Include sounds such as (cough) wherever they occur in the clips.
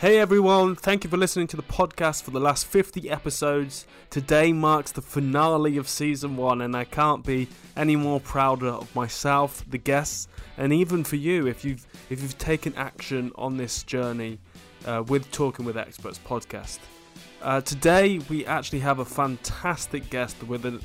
Hey everyone, thank you for listening to the podcast for the last 50 episodes. Today marks the finale of season 1 and I can't be any more prouder of myself, the guests, and even for you if you've if you've taken action on this journey uh, with Talking with Experts podcast. Uh, today we actually have a fantastic guest with a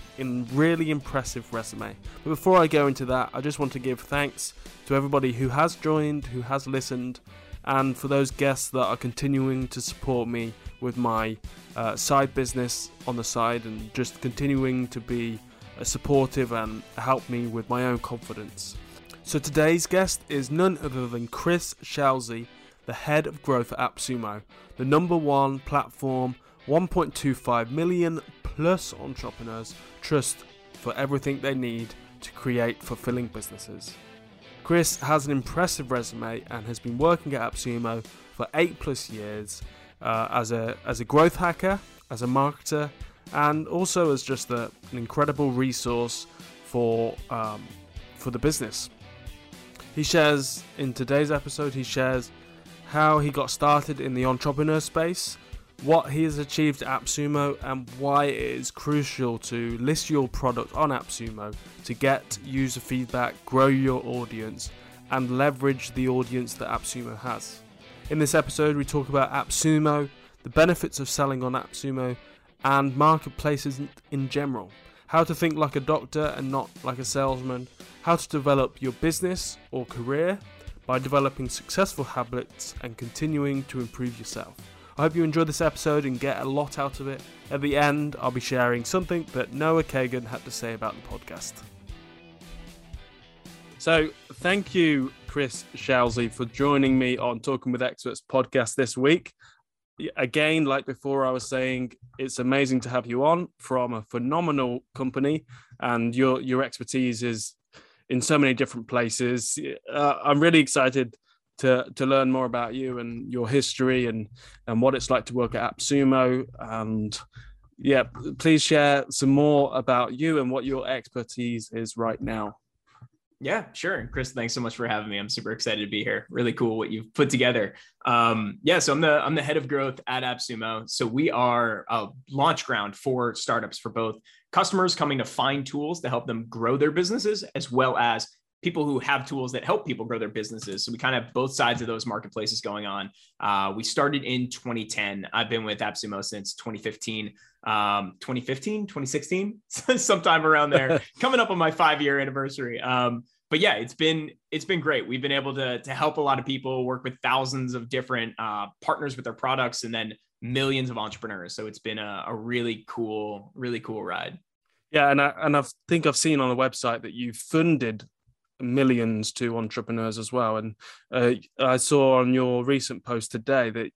really impressive resume. But before I go into that, I just want to give thanks to everybody who has joined, who has listened, and for those guests that are continuing to support me with my uh, side business on the side and just continuing to be uh, supportive and help me with my own confidence. So today's guest is none other than Chris Schalze, the head of growth at AppSumo, the number one platform 1.25 million plus entrepreneurs trust for everything they need to create fulfilling businesses. Chris has an impressive resume and has been working at AppSumo for eight plus years uh, as a as a growth hacker, as a marketer, and also as just a, an incredible resource for um, for the business. He shares in today's episode. He shares how he got started in the entrepreneur space, what he has achieved at AppSumo, and why it is crucial to list your product on AppSumo to get user feedback, grow your audience, and leverage the audience that AppSumo has. In this episode, we talk about AppSumo, the benefits of selling on AppSumo, and marketplaces in general. How to think like a doctor and not like a salesman. How to develop your business or career by developing successful habits and continuing to improve yourself. I hope you enjoyed this episode and get a lot out of it. At the end, I'll be sharing something that Noah Kagan had to say about the podcast. So, thank you, Chris Schalze, for joining me on Talking with Experts podcast this week. Again, like before, I was saying, it's amazing to have you on from a phenomenal company, and your your expertise is in so many different places. Uh, I'm really excited to to learn more about you and your history and and what it's like to work at AppSumo and yeah please share some more about you and what your expertise is right now yeah, sure. Chris, thanks so much for having me. I'm super excited to be here. Really cool what you've put together. Um, yeah, so I'm the I'm the head of growth at AppSumo. So we are a launch ground for startups for both customers coming to find tools to help them grow their businesses, as well as people who have tools that help people grow their businesses. So we kind of have both sides of those marketplaces going on. Uh, we started in 2010. I've been with AppSumo since 2015. Um, 2015, 2016, (laughs) sometime around there, (laughs) coming up on my five year anniversary. Um, but yeah, it's been it's been great. We've been able to to help a lot of people, work with thousands of different uh, partners with their products, and then millions of entrepreneurs. So it's been a, a really cool, really cool ride. Yeah, and I and I think I've seen on the website that you funded millions to entrepreneurs as well. And uh, I saw on your recent post today that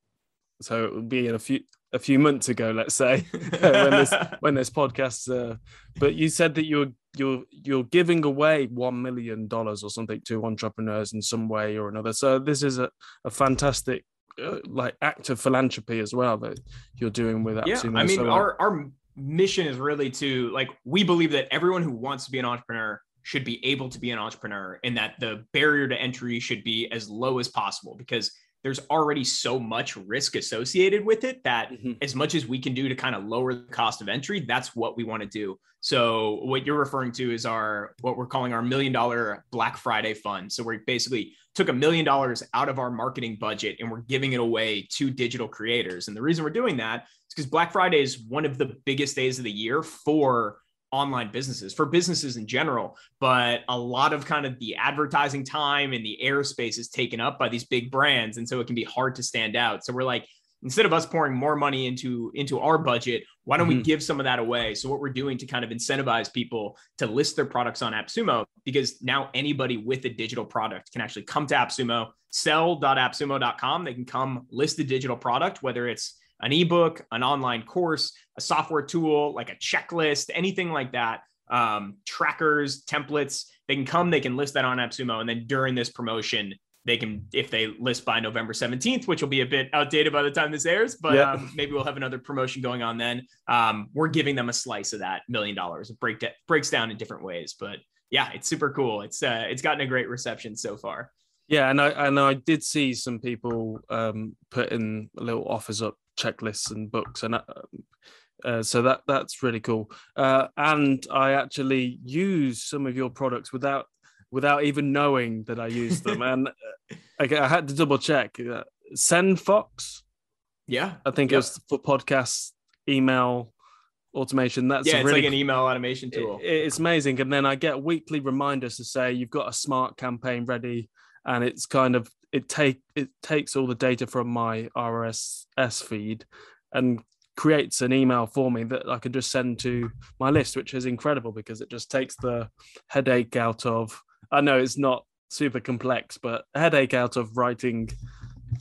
so it would be in a few a few months ago, let's say, (laughs) when this (laughs) when this podcast. Uh, but you said that you're you're you're giving away one million dollars or something to entrepreneurs in some way or another. So this is a, a fantastic uh, like act of philanthropy as well that you're doing with Yeah, I mean, so, our our mission is really to like we believe that everyone who wants to be an entrepreneur should be able to be an entrepreneur and that the barrier to entry should be as low as possible because there's already so much risk associated with it that mm-hmm. as much as we can do to kind of lower the cost of entry that's what we want to do. So what you're referring to is our what we're calling our million dollar black friday fund. So we basically took a million dollars out of our marketing budget and we're giving it away to digital creators. And the reason we're doing that is because black friday is one of the biggest days of the year for online businesses for businesses in general but a lot of kind of the advertising time and the airspace is taken up by these big brands and so it can be hard to stand out so we're like instead of us pouring more money into into our budget why don't mm-hmm. we give some of that away so what we're doing to kind of incentivize people to list their products on appsumo because now anybody with a digital product can actually come to appsumo sell.appsumo.com they can come list the digital product whether it's an ebook, an online course, a software tool, like a checklist, anything like that, um, trackers, templates, they can come, they can list that on AppSumo. And then during this promotion, they can, if they list by November 17th, which will be a bit outdated by the time this airs, but yeah. um, maybe we'll have another promotion going on then. Um, we're giving them a slice of that million dollars. It break de- breaks down in different ways, but yeah, it's super cool. It's uh, it's gotten a great reception so far. Yeah, and I and I did see some people um, putting little offers up, checklists and books, and uh, uh, so that that's really cool. Uh, and I actually use some of your products without without even knowing that I use them, and uh, I, I, had to double check. Uh, SendFox, yeah, I think yep. it was for podcast email automation. That's yeah, it's really, like an email automation tool. It, it's amazing, and then I get weekly reminders to say you've got a smart campaign ready, and it's kind of it take it takes all the data from my RSS feed and creates an email for me that I can just send to my list, which is incredible because it just takes the headache out of. I know it's not super complex, but headache out of writing.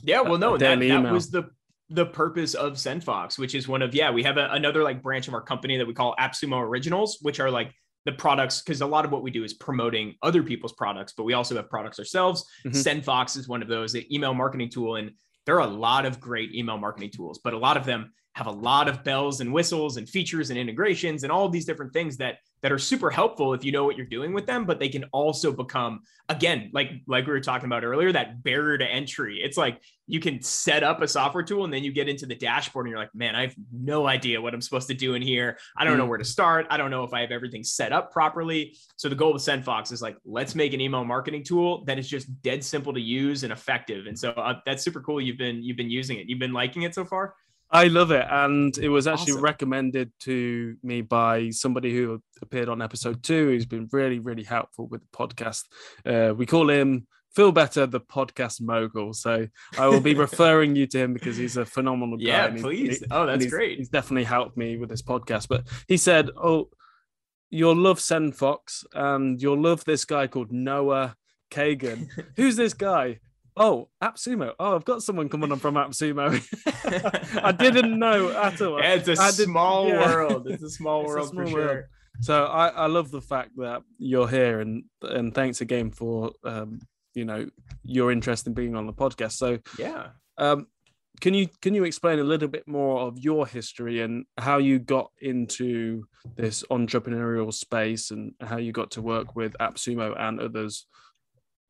Yeah, well, no, that, that was the the purpose of SendFox, which is one of yeah, we have a, another like branch of our company that we call AppSumo Originals, which are like the products because a lot of what we do is promoting other people's products, but we also have products ourselves. Mm-hmm. SendFox is one of those, the email marketing tool, and there are a lot of great email marketing tools, but a lot of them have a lot of bells and whistles and features and integrations and all of these different things that that are super helpful if you know what you're doing with them but they can also become again like like we were talking about earlier that barrier to entry. It's like you can set up a software tool and then you get into the dashboard and you're like man i have no idea what i'm supposed to do in here. I don't mm. know where to start. I don't know if i have everything set up properly. So the goal with sendfox is like let's make an email marketing tool that is just dead simple to use and effective. And so uh, that's super cool you've been you've been using it. You've been liking it so far I love it, and it was actually awesome. recommended to me by somebody who appeared on episode two. Who's been really, really helpful with the podcast. Uh, we call him Phil Better, the podcast mogul. So I will be (laughs) referring you to him because he's a phenomenal guy. Yeah, please. He, oh, that's he's, great. He's definitely helped me with this podcast. But he said, "Oh, you'll love SendFox and you'll love this guy called Noah." Kagan. (laughs) Who's this guy? Oh, AppSumo. Oh, I've got someone coming on from AppSumo. (laughs) I didn't know at all. Yeah, it's a small yeah. world. It's a (laughs) small world a small for world. So I, I love the fact that you're here and and thanks again for um, you know your interest in being on the podcast. So yeah. Um, can you can you explain a little bit more of your history and how you got into this entrepreneurial space and how you got to work with AppSumo and others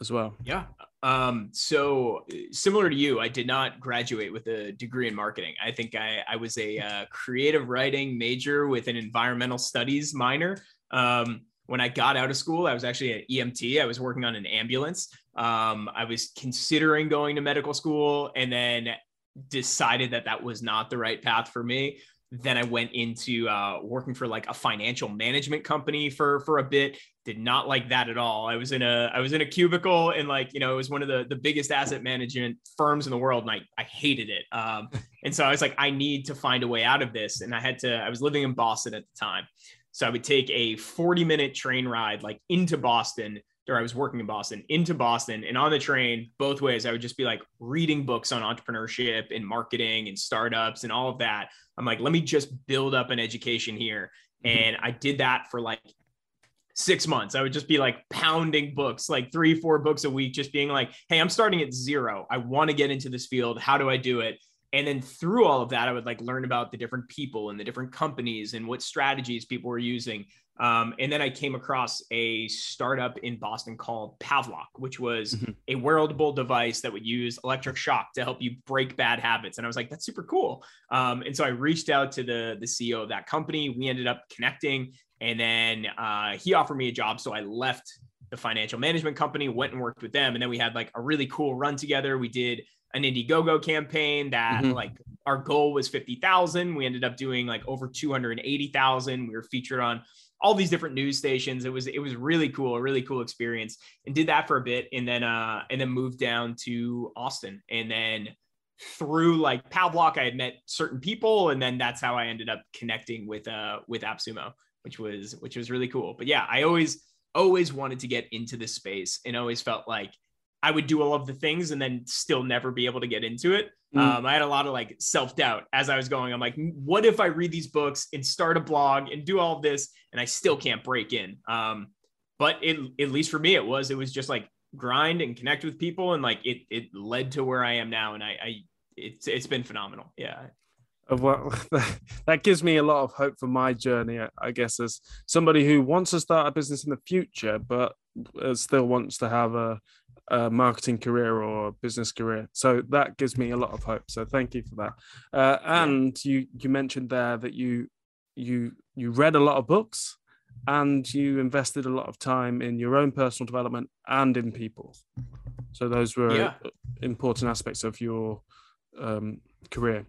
as well? Yeah. Um, so similar to you, I did not graduate with a degree in marketing. I think I, I was a uh, creative writing major with an environmental studies minor. Um, when I got out of school, I was actually an EMT. I was working on an ambulance. Um, I was considering going to medical school and then decided that that was not the right path for me then I went into uh, working for like a financial management company for for a bit. Did not like that at all. I was in a I was in a cubicle and like you know it was one of the the biggest asset management firms in the world, and I I hated it. Um, (laughs) and so I was like, I need to find a way out of this. And I had to. I was living in Boston at the time, so I would take a 40 minute train ride like into Boston or I was working in Boston into Boston and on the train both ways I would just be like reading books on entrepreneurship and marketing and startups and all of that. I'm like let me just build up an education here mm-hmm. and I did that for like 6 months. I would just be like pounding books, like 3 4 books a week just being like, "Hey, I'm starting at zero. I want to get into this field. How do I do it?" and then through all of that i would like learn about the different people and the different companies and what strategies people were using um, and then I came across a startup in Boston called Pavlok, which was mm-hmm. a wearable device that would use electric shock to help you break bad habits. And I was like, that's super cool. Um, and so I reached out to the, the CEO of that company. We ended up connecting, and then uh, he offered me a job. So I left the financial management company, went and worked with them. And then we had like a really cool run together. We did an Indiegogo campaign that mm-hmm. like our goal was 50,000. We ended up doing like over 280,000. We were featured on all these different news stations. It was it was really cool, a really cool experience, and did that for a bit, and then uh and then moved down to Austin, and then through like Pavlok, I had met certain people, and then that's how I ended up connecting with uh with AppSumo, which was which was really cool. But yeah, I always always wanted to get into this space, and always felt like I would do all of the things and then still never be able to get into it. Mm. Um, I had a lot of like self doubt as I was going. I'm like, what if I read these books and start a blog and do all this and I still can't break in? Um, but it, at least for me, it was, it was just like grind and connect with people. And like, it, it led to where I am now. And I, I it's, it's been phenomenal. Yeah. Well, (laughs) that gives me a lot of hope for my journey, I guess, as somebody who wants to start a business in the future, but uh, still wants to have a, a marketing career or business career. So that gives me a lot of hope. So thank you for that. Uh, and you you mentioned there that you you you read a lot of books and you invested a lot of time in your own personal development and in people. So those were yeah. important aspects of your um, career.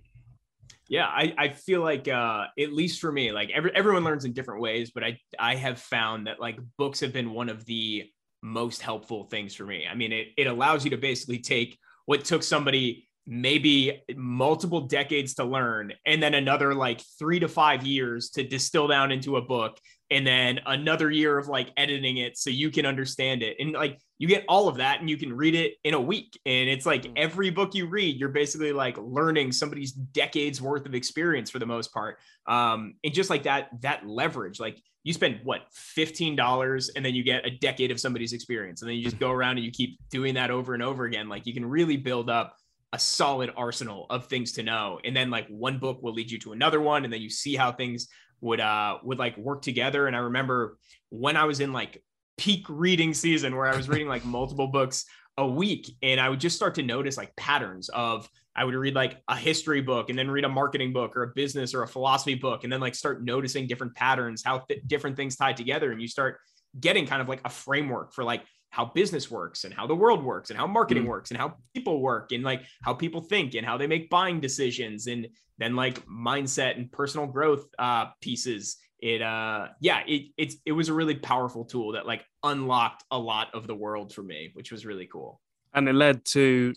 Yeah, I, I feel like uh, at least for me, like every, everyone learns in different ways, but I I have found that like books have been one of the most helpful things for me. I mean, it it allows you to basically take what took somebody maybe multiple decades to learn and then another like 3 to 5 years to distill down into a book and then another year of like editing it so you can understand it and like you get all of that and you can read it in a week. And it's like mm. every book you read you're basically like learning somebody's decades worth of experience for the most part. Um and just like that that leverage like you spend what $15 and then you get a decade of somebody's experience. And then you just mm. go around and you keep doing that over and over again. Like you can really build up a solid arsenal of things to know. And then like one book will lead you to another one and then you see how things would uh would like work together. And i remember when i was in like peak reading season where i was reading like multiple books a week and i would just start to notice like patterns of i would read like a history book and then read a marketing book or a business or a philosophy book and then like start noticing different patterns how th- different things tie together and you start getting kind of like a framework for like how business works and how the world works and how marketing mm-hmm. works and how people work and like how people think and how they make buying decisions and then like mindset and personal growth uh, pieces it uh yeah it it's it was a really powerful tool that like unlocked a lot of the world for me which was really cool. And it led to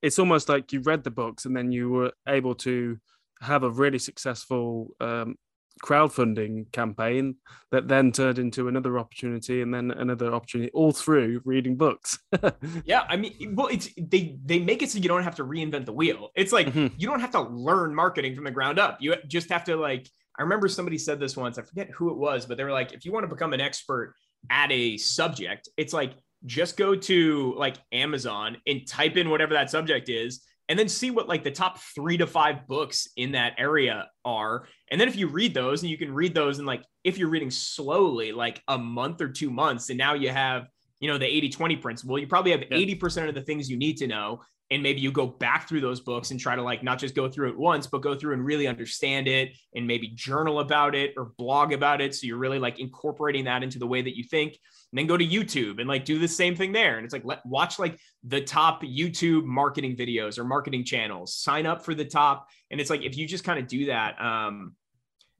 it's almost like you read the books and then you were able to have a really successful um, crowdfunding campaign that then turned into another opportunity and then another opportunity all through reading books. (laughs) Yeah i mean well it's they they make it so you don't have to reinvent the wheel. It's like mm-hmm. you don't have to learn marketing from the ground up. You just have to like i remember somebody said this once i forget who it was but they were like if you want to become an expert at a subject it's like just go to like amazon and type in whatever that subject is and then see what like the top three to five books in that area are. And then if you read those and you can read those and like if you're reading slowly, like a month or two months, and now you have, you know, the 80 20 principle, you probably have yeah. 80% of the things you need to know. And maybe you go back through those books and try to like not just go through it once, but go through and really understand it and maybe journal about it or blog about it. So you're really like incorporating that into the way that you think and then go to YouTube and like do the same thing there. And it's like, let watch like the top YouTube marketing videos or marketing channels, sign up for the top. And it's like, if you just kind of do that, um,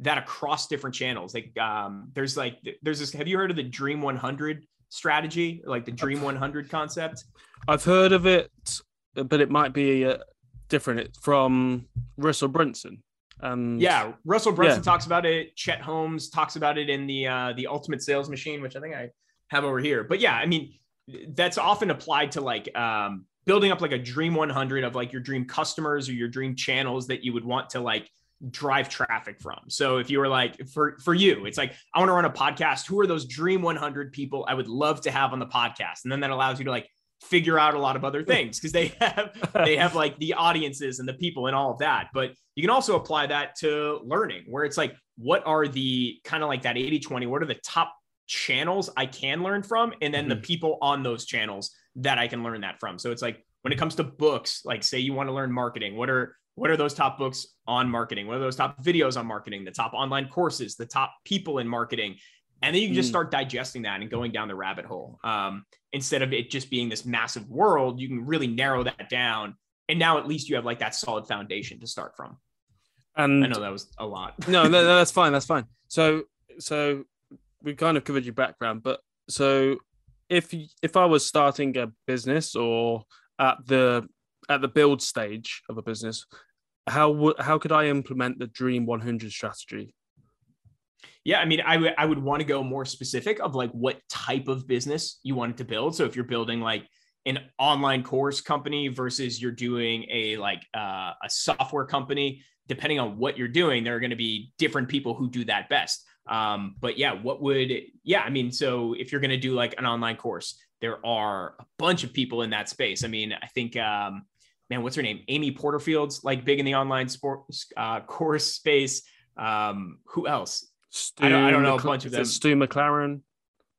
that across different channels, like, um, there's like, there's this, have you heard of the Dream 100 strategy, like the Dream 100 concept? I've heard of it, but it might be uh, different from Russell Brunson. Um, yeah, Russell Brunson yeah. talks about it. Chet Holmes talks about it in the uh, the Ultimate Sales Machine, which I think I have over here. But yeah, I mean, that's often applied to like um, building up like a dream 100 of like your dream customers or your dream channels that you would want to like drive traffic from. So if you were like for for you, it's like I want to run a podcast. Who are those dream 100 people I would love to have on the podcast? And then that allows you to like figure out a lot of other things because they have (laughs) they have like the audiences and the people and all of that. But you can also apply that to learning where it's like what are the kind of like that 80 20 what are the top channels I can learn from, and then mm-hmm. the people on those channels that I can learn that from. So it's like when it comes to books, like say you want to learn marketing, what are what are those top books on marketing? What are those top videos on marketing? The top online courses, the top people in marketing, and then you can just mm. start digesting that and going down the rabbit hole. Um, instead of it just being this massive world, you can really narrow that down, and now at least you have like that solid foundation to start from. And I know that was a lot. no, no, no, that's (laughs) fine. That's fine. So, so we kind of covered your background, but so if if I was starting a business or at the at the build stage of a business, how would how could I implement the Dream 100 strategy? Yeah, I mean, I would I would want to go more specific of like what type of business you wanted to build. So if you're building like an online course company versus you're doing a like uh, a software company, depending on what you're doing, there are going to be different people who do that best. Um, but yeah, what would, yeah, I mean, so if you're going to do like an online course, there are a bunch of people in that space. I mean, I think, um, man, what's her name? Amy Porterfield's like big in the online sports uh, course space. Um, who else? Stu I, don't, I don't know a bunch of them. Stu McLaren.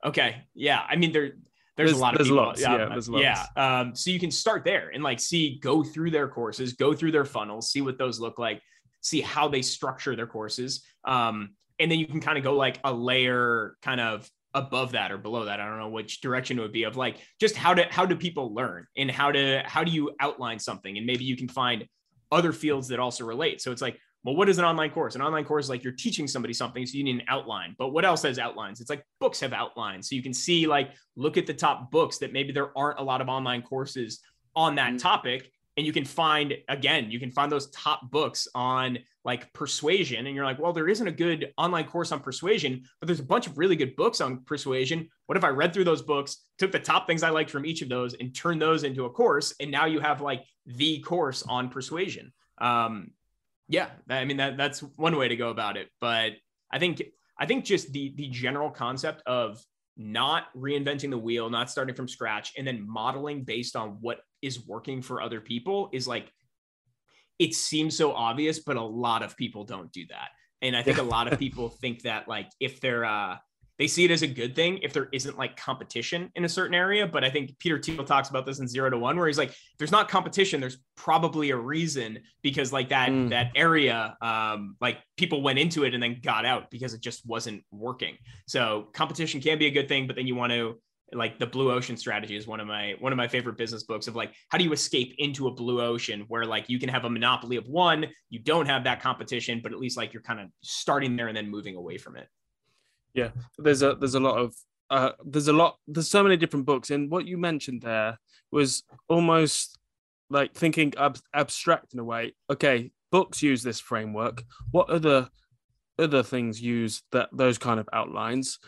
Okay. Yeah. I mean, there, there's, there's a lot of there's people. Lots, yeah, there's lots. yeah. Um, so you can start there and like see, go through their courses, go through their funnels, see what those look like, see how they structure their courses. Um, and then you can kind of go like a layer kind of above that or below that i don't know which direction it would be of like just how to how do people learn and how to how do you outline something and maybe you can find other fields that also relate so it's like well what is an online course? An online course is like you're teaching somebody something so you need an outline. But what else has outlines? It's like books have outlines so you can see like look at the top books that maybe there aren't a lot of online courses on that mm-hmm. topic and you can find again you can find those top books on like persuasion and you're like well there isn't a good online course on persuasion but there's a bunch of really good books on persuasion. What if i read through those books took the top things i liked from each of those and turned those into a course and now you have like the course on persuasion? Um yeah i mean that that's one way to go about it but i think i think just the the general concept of not reinventing the wheel, not starting from scratch, and then modeling based on what is working for other people is like it seems so obvious, but a lot of people don't do that. And I think a lot of (laughs) people think that like if they're uh they see it as a good thing if there isn't like competition in a certain area. But I think Peter Thiel talks about this in zero to one, where he's like, if there's not competition, there's probably a reason because like that mm. that area, um, like people went into it and then got out because it just wasn't working. So competition can be a good thing, but then you want to like the blue ocean strategy is one of my one of my favorite business books of like how do you escape into a blue ocean where like you can have a monopoly of one you don't have that competition but at least like you're kind of starting there and then moving away from it yeah there's a there's a lot of uh there's a lot there's so many different books and what you mentioned there was almost like thinking ab- abstract in a way. Okay books use this framework. What other other things use that those kind of outlines?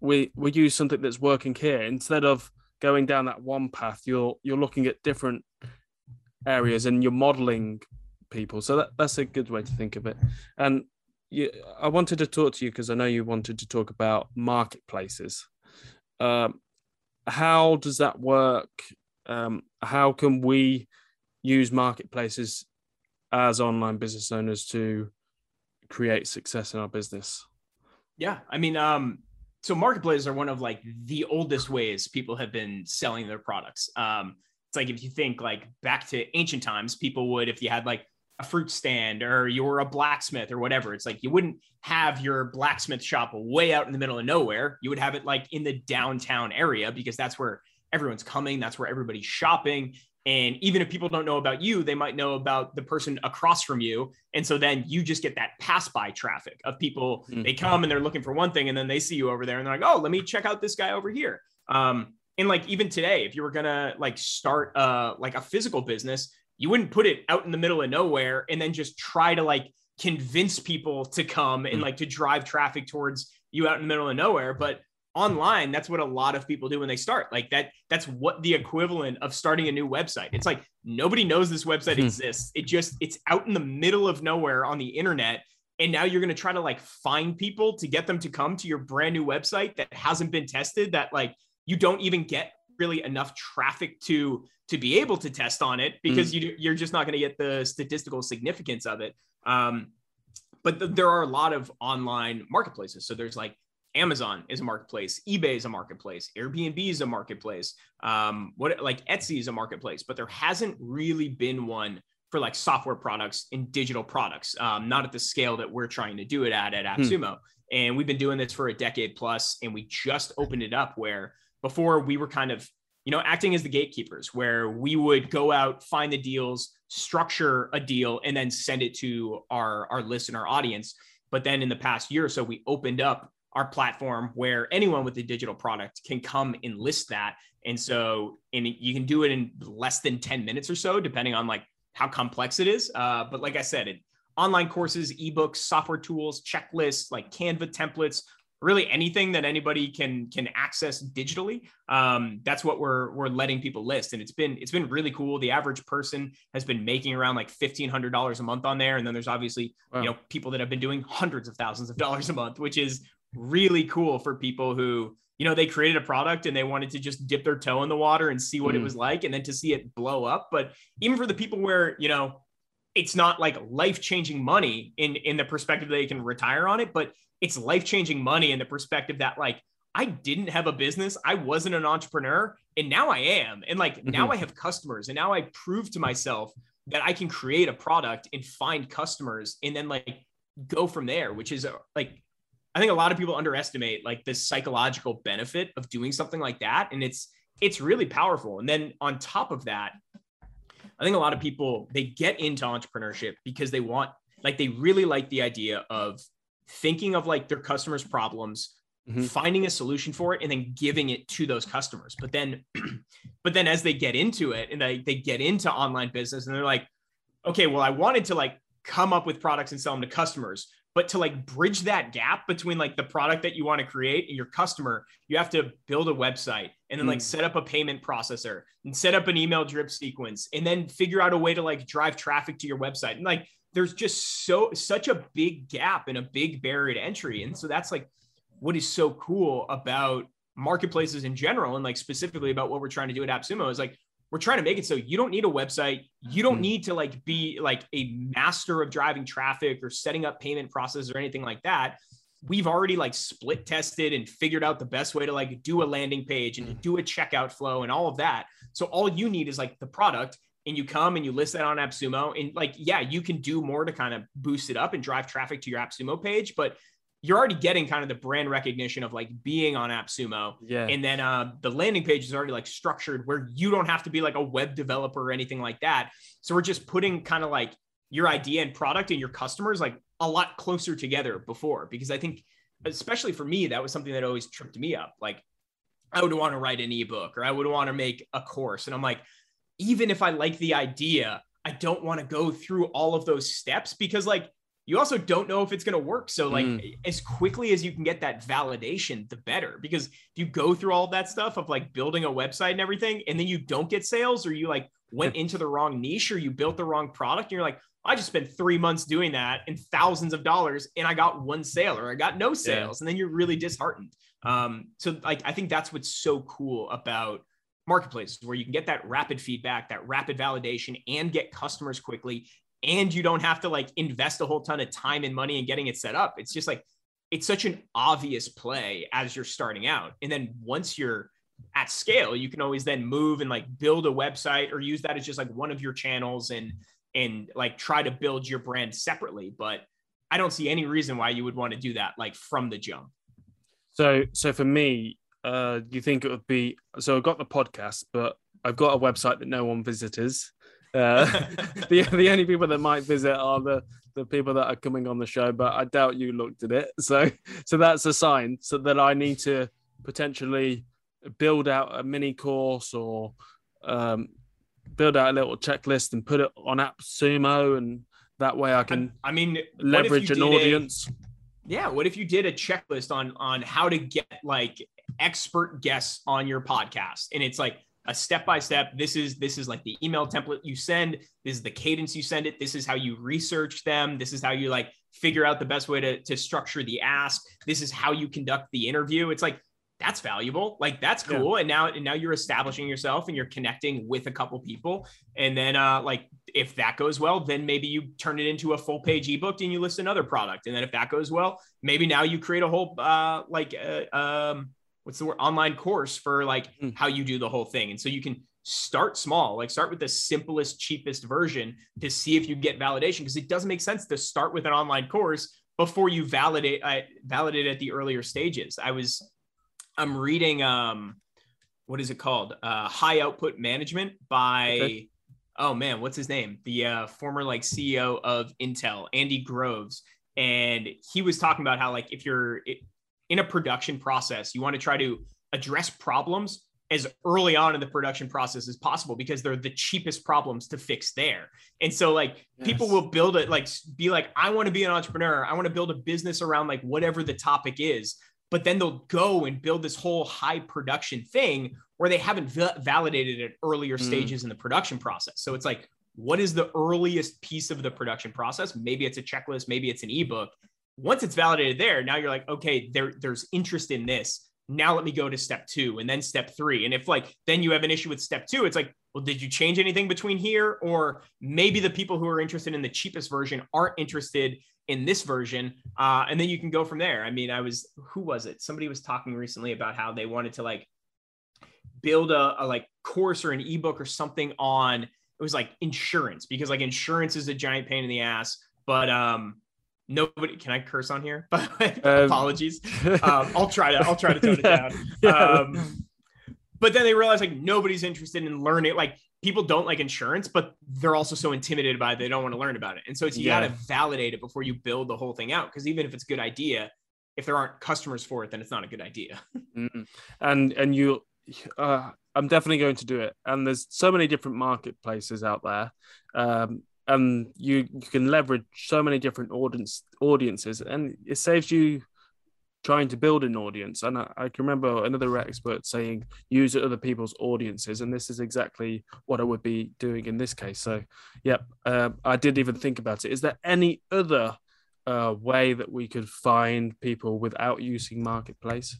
We we use something that's working here. Instead of going down that one path you're you're looking at different areas and you're modeling people. So that, that's a good way to think of it. And you, i wanted to talk to you because i know you wanted to talk about marketplaces. Um, how does that work? Um, how can we use marketplaces as online business owners to create success in our business? Yeah i mean um so marketplaces are one of like the oldest ways people have been selling their products. Um, it's like if you think like back to ancient times, people would if you had like a fruit stand or you were a blacksmith or whatever. It's like you wouldn't have your blacksmith shop way out in the middle of nowhere. You would have it like in the downtown area because that's where everyone's coming. That's where everybody's shopping. And even if people don't know about you, they might know about the person across from you. And so then you just get that pass by traffic of people. Mm-hmm. They come and they're looking for one thing, and then they see you over there and they're like, oh, let me check out this guy over here. Um, and like even today, if you were gonna like start uh like a physical business, you wouldn't put it out in the middle of nowhere and then just try to like convince people to come and mm-hmm. like to drive traffic towards you out in the middle of nowhere. But online that's what a lot of people do when they start like that that's what the equivalent of starting a new website it's like nobody knows this website mm-hmm. exists it just it's out in the middle of nowhere on the internet and now you're going to try to like find people to get them to come to your brand new website that hasn't been tested that like you don't even get really enough traffic to to be able to test on it because mm. you you're just not going to get the statistical significance of it um but th- there are a lot of online marketplaces so there's like Amazon is a marketplace, eBay is a marketplace, Airbnb is a marketplace, um, what like Etsy is a marketplace, but there hasn't really been one for like software products and digital products, um, not at the scale that we're trying to do it at at AppSumo. Hmm. And we've been doing this for a decade plus, and we just opened it up where before we were kind of you know acting as the gatekeepers where we would go out find the deals structure a deal and then send it to our our list and our audience but then in the past year or so we opened up our platform where anyone with a digital product can come and list that. And so, and you can do it in less than 10 minutes or so, depending on like how complex it is. Uh, but like I said, it, online courses, ebooks, software tools, checklists, like Canva templates, really anything that anybody can can access digitally. Um, that's what we're we're letting people list, and it's been it's been really cool. The average person has been making around like fifteen hundred dollars a month on there, and then there's obviously wow. you know people that have been doing hundreds of thousands of dollars a month, which is really cool for people who you know they created a product and they wanted to just dip their toe in the water and see what mm. it was like and then to see it blow up but even for the people where you know it's not like life changing money in in the perspective that you can retire on it but it's life changing money in the perspective that like I didn't have a business. I wasn't an entrepreneur. And now I am. And like mm-hmm. now I have customers. And now I prove to myself that I can create a product and find customers and then like go from there, which is like, I think a lot of people underestimate like the psychological benefit of doing something like that. And it's, it's really powerful. And then on top of that, I think a lot of people they get into entrepreneurship because they want like they really like the idea of thinking of like their customers' problems, mm-hmm. finding a solution for it, and then giving it to those customers. But then, (clears throat) but then as they get into it and they they get into online business and they're like, okay, well, I wanted to like come up with products and sell them to customers, but to like bridge that gap between like the product that you want to create and your customer you have to build a website and then like mm. set up a payment processor and set up an email drip sequence and then figure out a way to like drive traffic to your website and like there's just so such a big gap and a big barrier to entry and so that's like what is so cool about marketplaces in general and like specifically about what we're trying to do at appsumo is like we're trying to make it so you don't need a website you don't mm-hmm. need to like be like a master of driving traffic or setting up payment process or anything like that we've already like split tested and figured out the best way to like do a landing page and mm-hmm. do a checkout flow and all of that so all you need is like the product and you come and you list that on AppSumo and like yeah you can do more to kind of boost it up and drive traffic to your AppSumo page but you're already getting kind of the brand recognition of like being on AppSumo. Yeah. And then uh, the landing page is already like structured where you don't have to be like a web developer or anything like that. So we're just putting kind of like your idea and product and your customers like a lot closer together before because I think especially for me that was something that always tripped me up. Like I would want to write an ebook or I would want to make a course and I'm like even if I like the idea, I don't want to go through all of those steps because like you also don't know if it's going to work. So, like, mm. as quickly as you can get that validation, the better. Because if you go through all that stuff of like building a website and everything, and then you don't get sales, or you like went into the wrong niche, or you built the wrong product, and you're like, I just spent three months doing that and thousands of dollars, and I got one sale, or I got no sales, yeah. and then you're really disheartened. Um, so, like, I think that's what's so cool about marketplaces where you can get that rapid feedback, that rapid validation, and get customers quickly and you don't have to like invest a whole ton of time and money in getting it set up. It's just like it's such an obvious play as you're starting out. And then once you're at scale, you can always then move and like build a website or use that as just like one of your channels and and like try to build your brand separately. But I don't see any reason why you would want to do that like from the jump. So so for me, uh, you think it would be so I've got the podcast, but I've got a website that no one visitors. Uh, (laughs) the the only people that might visit are the the people that are coming on the show, but I doubt you looked at it. So so that's a sign so that I need to potentially build out a mini course or um, build out a little checklist and put it on AppSumo, and that way I can. I mean, leverage an audience. A, yeah, what if you did a checklist on on how to get like expert guests on your podcast, and it's like a step by step this is this is like the email template you send this is the cadence you send it this is how you research them this is how you like figure out the best way to, to structure the ask this is how you conduct the interview. It's like that's valuable like that's cool. Yeah. and now and now you're establishing yourself and you're connecting with a couple people. And then uh like if that goes well then maybe you turn it into a full page ebook and you list another product. And then if that goes well maybe now you create a whole uh like uh, um what's the word online course for like mm. how you do the whole thing. And so you can start small like start with the simplest cheapest version to see if you get validation because it doesn't make sense to start with an online course before you validate uh, validate at the earlier stages. I was i'm reading um what is it called? Uh high output management by okay. oh man what's his name? The uh, former like ceo of intel andy groves. And he was talking about how like if you're in a production process, you want to try to address problems as early on in the production process as possible because they're the cheapest problems to fix there. And so like yes. people will build it like be like I want to be an entrepreneur. I want to build a business around like whatever the topic is. But then they'll go and build this whole high production thing where they haven't v- validated at earlier mm. stages in the production process. So it's like what is the earliest piece of the production process? Maybe it's a checklist, maybe it's an ebook once it's validated there, now you're like, okay, there, there's interest in this. Now let me go to step two and then step three. And if like then you have an issue with step two, it's like, well, did you change anything between here? Or maybe the people who are interested in the cheapest version aren't interested in this version. Uh, and then you can go from there. I mean, I was, who was it? Somebody was talking recently about how they wanted to like build a, a like course or an ebook or something on, it was like insurance because like insurance is a giant pain in the ass. But um, nobody can I curse on here? (laughs) um, apologies. (laughs) Um, I'll try to I'll try to tone yeah, it down. (laughs) Um, but then they realize like nobody's interested in learning. Like people don't like insurance, but they're also so intimidated by it they don't want to learn about it. And so it's you yeah. got to validate it before you build the whole thing out. Because even if it's a good idea, if there aren't customers for it, then it's not a good idea. mm And and you, uh, I'm definitely going to do it. And there's so many different marketplaces out there. Um, and you you can leverage so many different audience audiences and it saves you trying to build an audience. And I, I, can remember another expert saying use other people's audiences and this is exactly what i would be doing in this case. So yep uh, i didn't even think about it. Is there any other uh, way that we could find people without using marketplace?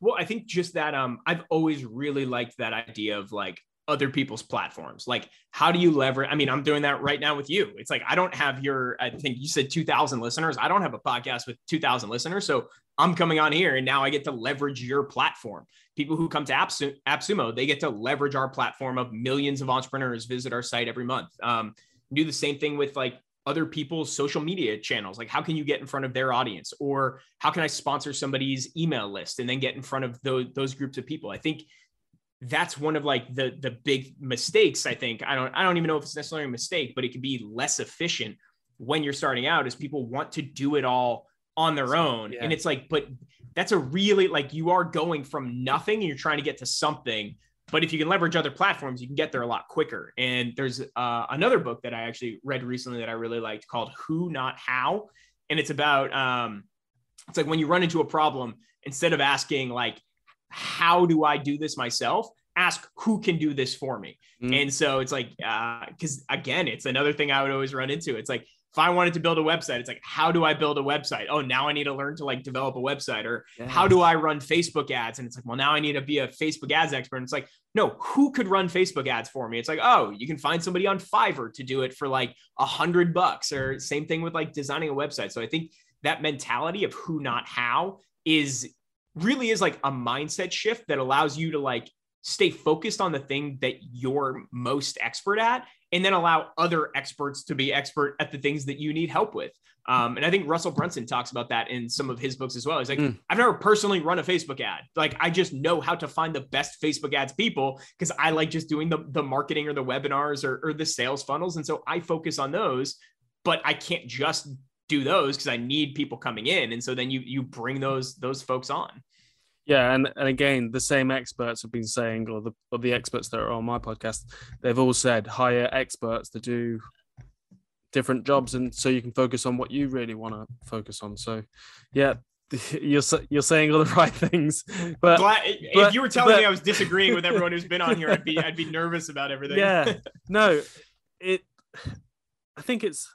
Well i think just that um i've always really liked that idea of like other people's platforms. Like, how do you leverage? I mean, I'm doing that right now with you. It's like I don't have your, I think you said 2,000 listeners. I don't have a podcast with 2,000 listeners. So I'm coming on here and now I get to leverage your platform. People who come to AppSumo, they get to leverage our platform of millions of entrepreneurs visit our site every month. Um, do the same thing with like other people's social media channels like how can you get in front of their audience or how can i sponsor somebody's email list and then get in front of those, those groups of people i think that's one of like the the big mistakes i think. I don't i don't even know if it's necessarily a mistake but it can be less efficient when you're starting out is people want to do it all on their own. Yeah. and it's like but that's a really like you are going from nothing and you're trying to get to something but if you can leverage other platforms you can get there a lot quicker. And there's uh, another book that i actually read recently that i really liked called who not how. And it's about um it's like when you run into a problem instead of asking like how do I do this myself? Ask who can do this for me. Mm. And so it's like, because uh, again, it's another thing I would always run into. It's like, if I wanted to build a website, it's like, how do I build a website? Oh, now I need to learn to like develop a website. Or yes. how do I run Facebook ads? And it's like, well, now I need to be a Facebook ads expert. And it's like, no, who could run Facebook ads for me? It's like, oh, you can find somebody on Fiverr to do it for like a hundred bucks. Or same thing with like designing a website. So I think that mentality of who, not how, is really is like a mindset shift that allows you to like stay focused on the thing that you're most expert at and then allow other experts to be expert at the things that you need help with. Um, and i think russell brunson talks about that in some of his books as well. He's like mm. i've never personally run a facebook ad. Like i just know how to find the best facebook ads people because i like just doing the, the marketing or the webinars or, or the sales funnels. And so i focus on those but i can't just do those because I need people coming in. And so then you you bring those those folks on. Yeah, and, and again, the same experts have been saying, or the or the experts that are on my podcast, they've all said hire experts to do different jobs, and so you can focus on what you really want to focus on. So, yeah, (laughs) you're you're saying all the (laughs) right things. But, Glad, but if you were telling but, me I was disagreeing with everyone who's been on here, I'd be I'd be nervous about everything. Yeah, (laughs) no, it. I think it's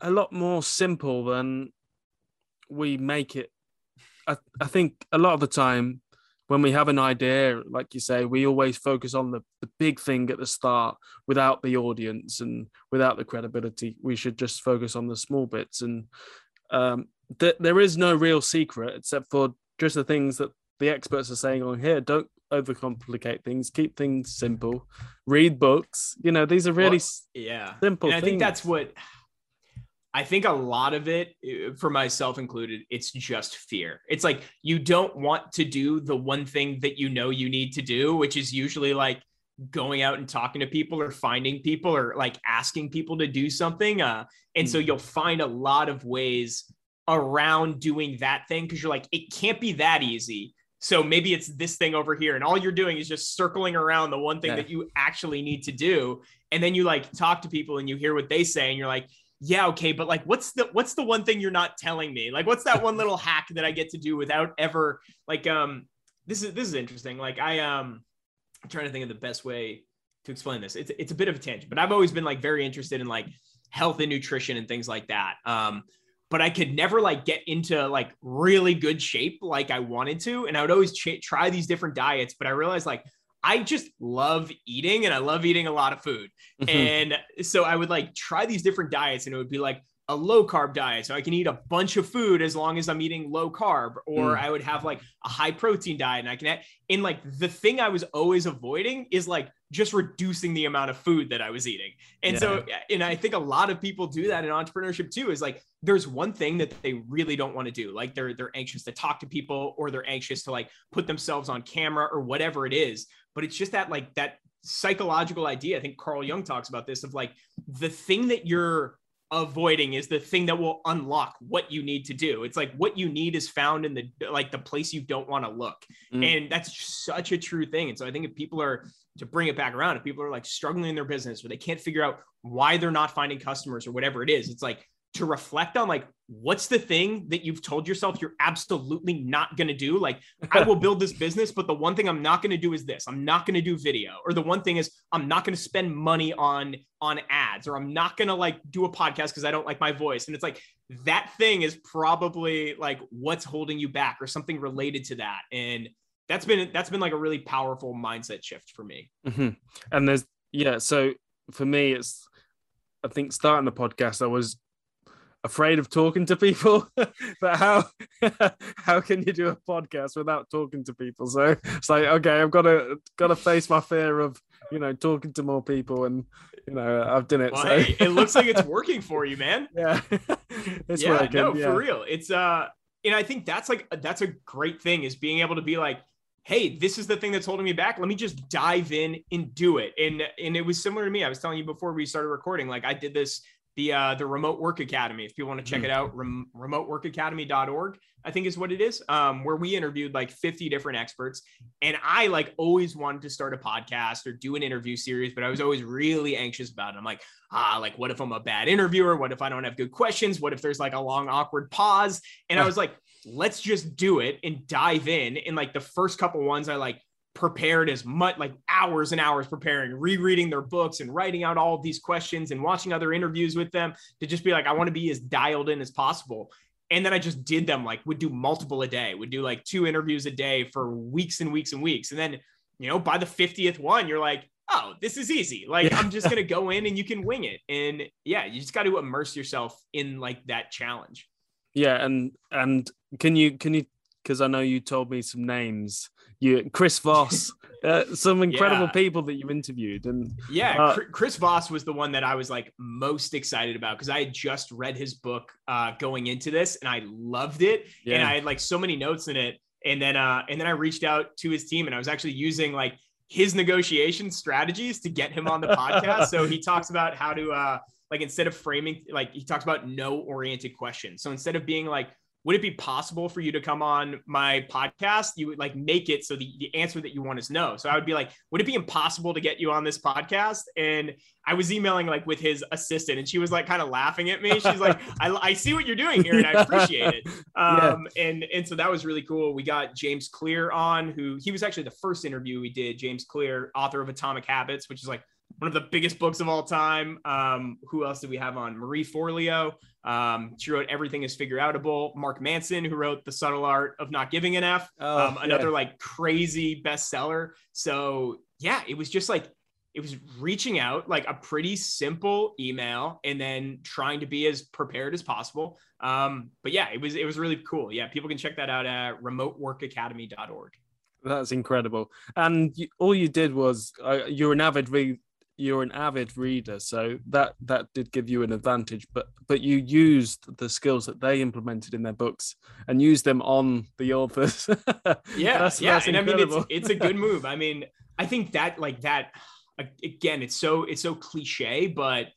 a lot more simple than we make it. I, I think a lot of the time when we have an idea, like you say, we always focus on the, the big thing at the start without the audience and without the credibility. We should just focus on the small bits. And um, th- there is no real secret except for just the things that the experts are saying on here. Don't overcomplicate things. Keep things simple. Read books. You know, these are really well, yeah simple. And I think that's what I think a lot of it, for myself included, it's just fear. It's like you don't want to do the one thing that you know you need to do, which is usually like going out and talking to people or finding people or like asking people to do something. Uh, and so hmm. you'll find a lot of ways around doing that thing because you're like, it can't be that easy. So maybe it's this thing over here, and all you're doing is just circling around the one thing yeah. that you actually need to do. And then you like talk to people and you hear what they say, and you're like, yeah, okay, but like what's the what's the one thing you're not telling me? Like what's that one little (laughs) hack that I get to do without ever like um this is this is interesting. Like I um I'm trying to think of the best way to explain this. It's it's a bit of a tangent, but I've always been like very interested in like health and nutrition and things like that. Um but I could never like get into like really good shape like I wanted to and I would always ch- try these different diets, but I realized like I just love eating and I love eating a lot of food. Mm-hmm. And so I would like try these different diets and it would be like a low carb diet. So I can eat a bunch of food as long as I'm eating low carb, or mm. I would have like a high protein diet and I can, have, and like the thing I was always avoiding is like just reducing the amount of food that I was eating. And yeah. so, and I think a lot of people do that in entrepreneurship too, is like, there's one thing that they really don't want to do. Like they're, they're anxious to talk to people or they're anxious to like put themselves on camera or whatever it is. But it's just that like that psychological idea. I think Carl Jung talks about this of like the thing that you're avoiding is the thing that will unlock what you need to do. It's like what you need is found in the like the place you don't want to look. Mm. And that's such a true thing. And so I think if people are to bring it back around, if people are like struggling in their business or they can't figure out why they're not finding customers or whatever it is, it's like to reflect on like what's the thing that you've told yourself you're absolutely not going to do? Like i will (laughs) build this business but the one thing i'm not going to do is this. I'm not going to do video. Or the one thing is i'm not going to spend money on on ads or i'm not going to like do a podcast because i don't like my voice. And it's like that thing is probably like what's holding you back or something related to that. And that's been that's been like a really powerful mindset shift for me. Mm-hmm. and there's yeah so for me it's i think starting the podcast i was afraid of talking to people (laughs) but how (laughs) how can you do a podcast without talking to people so it's like okay i've got to got to face my fear of you know talking to more people and you know i've done it well, so. hey, it looks like it's (laughs) working for you man yeah it's yeah working. no yeah. for real it's uh and i think that's like that's a great thing is being able to be like hey this is the thing that's holding me back let me just dive in and do it and and it was similar to me i was telling you before we started recording like i did this the uh, the Remote Work Academy. If you want to check mm. it out, rem- remoteworkacademy.org, I think is what it is. Um, where we interviewed like 50 different experts, and I like always wanted to start a podcast or do an interview series, but I was always really anxious about it. I'm like, ah, like what if I'm a bad interviewer? What if I don't have good questions? What if there's like a long awkward pause? And I was like, let's just do it and dive in. And like the first couple ones, I like prepared as much like hours and hours preparing rereading their books and writing out all of these questions and watching other interviews with them to just be like i want to be as dialed in as possible. And then i just did them like would do multiple a day would do like two interviews a day for weeks and weeks and weeks. And then you know by the 50th one you're like oh this is easy. Like yeah. i'm just going (laughs) to go in and you can wing it. And yeah you just got to immerse yourself in like that challenge. Yeah and and can you can you because i know you told me some names you Chris Voss, (laughs) uh, some incredible yeah. people that you interviewed, and yeah, uh, Chris Voss was the one that I was like most excited about because I had just read his book uh, going into this, and I loved it, yeah. and I had like so many notes in it, and then uh, and then I reached out to his team, and I was actually using like his negotiation strategies to get him on the podcast. so he (laughs) talks about how to uh like instead of framing like he talks about no oriented questions. So instead of being like would it be possible for you to come on my podcast? You would like make it so the, the answer that you want is no. So I would be like, would it be impossible to get you on this podcast? And I was emailing like with his assistant and she was like kind of laughing at me. She's like, (laughs) I, I see what you're doing here and I appreciate it. (laughs) Um, yeah. and, and so that was really cool. We got James Clear on who he was actually the first interview we did. James Clear, author of Atomic Habits, which is like one of the biggest books of all time. Um, who else did we have on? Marie Forleo. Um, she wrote Everything is Figure Outable. Mark Manson, who wrote The Subtle Art of Not Giving an F, oh, um, another yeah. like crazy bestseller. So yeah, it was just like it was reaching out like a pretty simple email and then trying to be as prepared as possible. Um, but yeah, it was it was really cool. Yeah, people can check that out at remoteworkacademy.org. That's incredible. And you, all you did was uh, you're an avid re- you're an avid reader, so that that did give you an advantage. But but you used the skills that they implemented in their books and used them on the authors. (laughs) yeah, that's, yeah, that's and I mean it's it's a good (laughs) move. I mean, I think that like that again, it's so it's so cliche, but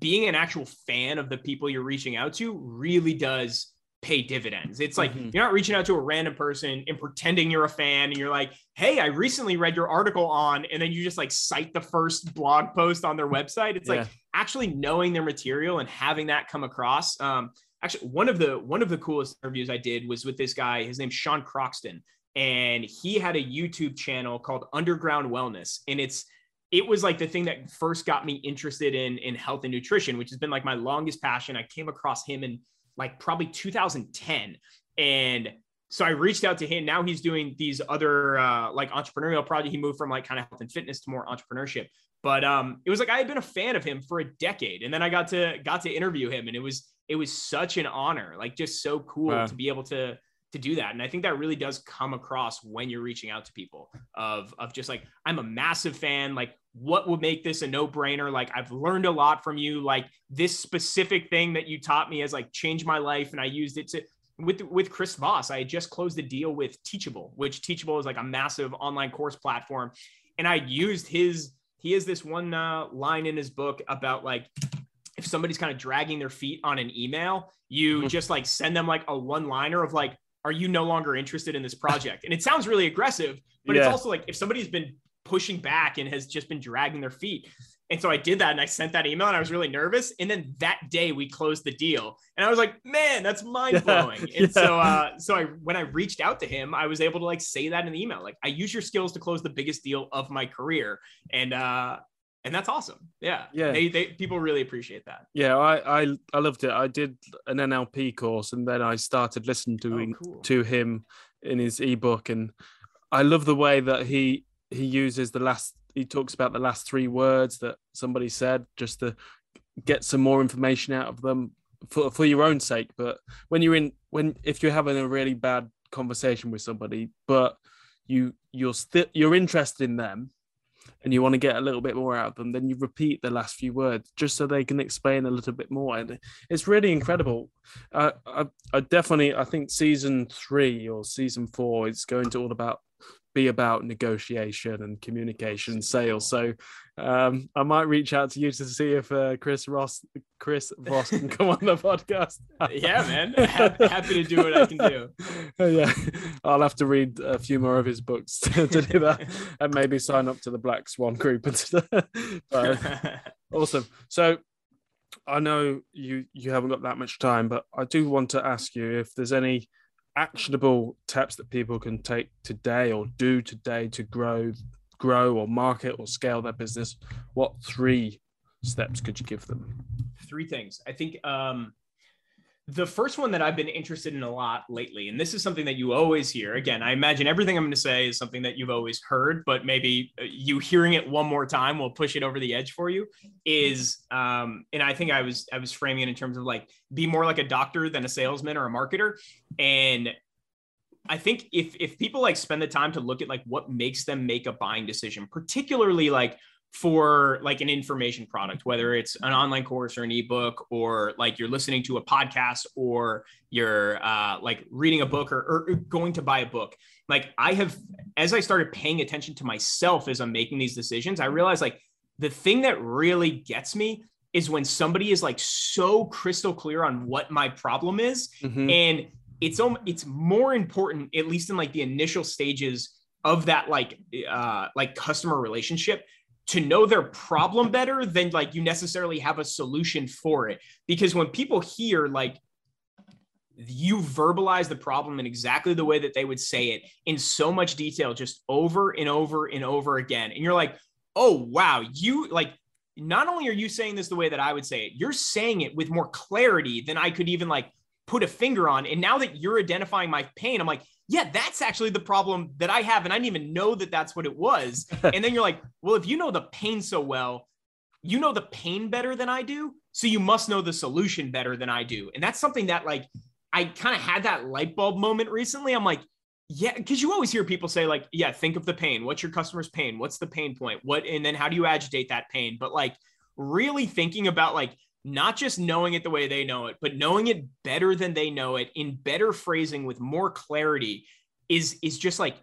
being an actual fan of the people you're reaching out to really does pay dividends. It's like mm-hmm. you're not reaching out to a random person and pretending you're a fan and you're like, hey, I recently read your article on, and then you just like cite the first blog post on their website. It's yeah. like actually knowing their material and having that come across. Um, actually, one of the one of the coolest interviews I did was with this guy. His name's Sean Croxton, and he had a YouTube channel called Underground Wellness, and it's it was like the thing that first got me interested in in health and nutrition, which has been like my longest passion. I came across him in like probably 2010 and so I reached out to him. Now he's doing these other uh, like entrepreneurial project. He moved from like kind of health and fitness to more entrepreneurship. But um, it was like I had been a fan of him for a decade, and then I got to got to interview him, and it was it was such an honor, like just so cool wow. to be able to to do that. And I think that really does come across when you're reaching out to people of of just like I'm a massive fan, like what would make this a no-brainer? Like I've learned a lot from you, like this specific thing that you taught me has like changed my life and I used it to with with Chris Voss, I just closed a deal with Teachable, which Teachable is like a massive online course platform. And I used his he has this one uh, line in his book about like if somebody's kind of dragging their feet on an email, you mm-hmm. just like send them like a one liner of like, are you no longer interested in this project? And it sounds really aggressive, but yeah. it's also like if somebody's been pushing back and has just been dragging their feet. And so I did that and I sent that email and I was really nervous. And then that day we closed the deal. And I was like, man, that's mind (laughs) blowing. Yeah, and yeah. so uh so I when I reached out to him, I was able to like say that in the email. Like I use your skills to close the biggest deal of my career. And uh and that's awesome. Yeah. Yeah. They, they people really appreciate that. Yeah, I, I I loved it. I did an NLP course and then I started listening to oh, cool. to him in his ebook and I love the way that he he uses the last he talks about the last three words that somebody said just to get some more information out of them for, for your own sake but when you're in when if you're having a really bad conversation with somebody but you you're still you're interested in them and you want to get a little bit more out of them then you repeat the last few words just so they can explain a little bit more and it's really incredible uh, I, I definitely i think season three or season four is going to all about be about negotiation and communication sales. So um, I might reach out to you to see if uh, Chris Ross, Chris Voss can come on the podcast. (laughs) yeah, man, happy to do what I can do. (laughs) yeah, I'll have to read a few more of his books to, (laughs) to do that, and maybe sign up to the Black Swan Group. but, awesome. So I know you you haven't got that much time, but I do want to ask you if there's any actionable tips that people can take today or do today to grow grow or market or scale their business what three steps could you give them three things i think um the first one that I've been interested in a lot lately, and this is something that you always hear. Again, I imagine everything I'm going to say is something that you've always heard, but maybe uh, you hearing it one more time will push it over the edge for you. Is um, and I think I was I was framing it in terms of like be more like a doctor than a salesman or a marketer, and I think if if people like spend the time to look at like what makes them make a buying decision, particularly like for like an information product, whether it's an online course or an ebook, or like you're listening to a podcast or you're uh, like reading a book or, or going to buy a book. Like I have, as I started paying attention to myself as I'm making these decisions, I realized like the thing that really gets me is when somebody is like so crystal clear on what my problem is mm-hmm. and it's it's more important at least in like the initial stages of that like uh like customer relationship to know their problem better than like you necessarily have a solution for it. Because when people hear like you verbalize the problem in exactly the way that they would say it in so much detail, just over and over and over again. And you're like, oh, wow, you like, not only are you saying this the way that I would say it, you're saying it with more clarity than I could even like put a finger on. And now that you're identifying my pain, I'm like, yeah, that's actually the problem that I have. And I didn't even know that that's what it was. (laughs) and then you're like, well, if you know the pain so well, you know the pain better than I do. So you must know the solution better than I do. And that's something that, like, I kind of had that light bulb moment recently. I'm like, yeah, because you always hear people say, like, yeah, think of the pain. What's your customer's pain? What's the pain point? What, and then how do you agitate that pain? But like, really thinking about like not just knowing it the way they know it, but knowing it better than they know it in better phrasing with more clarity is is just like